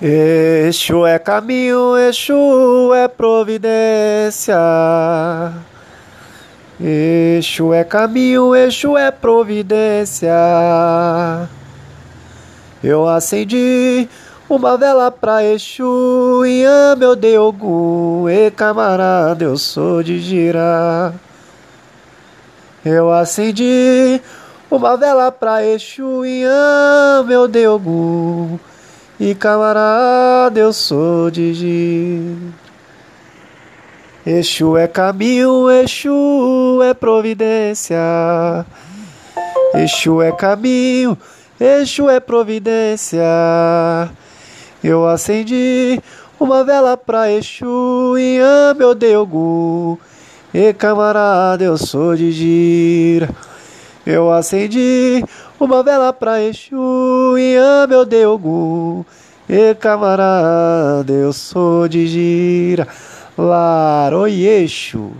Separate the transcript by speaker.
Speaker 1: Exu é caminho, Exu é providência. Exu é caminho, Exu é providência. Eu acendi uma vela pra Exu e ame eu dei Ogum. E camarada, eu sou de girar. Eu acendi uma vela pra Exu e ame eu dei Ogum. E camarada, eu sou de gir. Exu é caminho, Exu é providência. Exu é caminho, Exu é providência. Eu acendi uma vela pra Exu e ame eu dei Ogum. E camarada, eu sou de gira. Eu acendi uma vela pra Exu e ame eu dei Ogum. E camarada, eu sou de gira. Lar, oi Exu.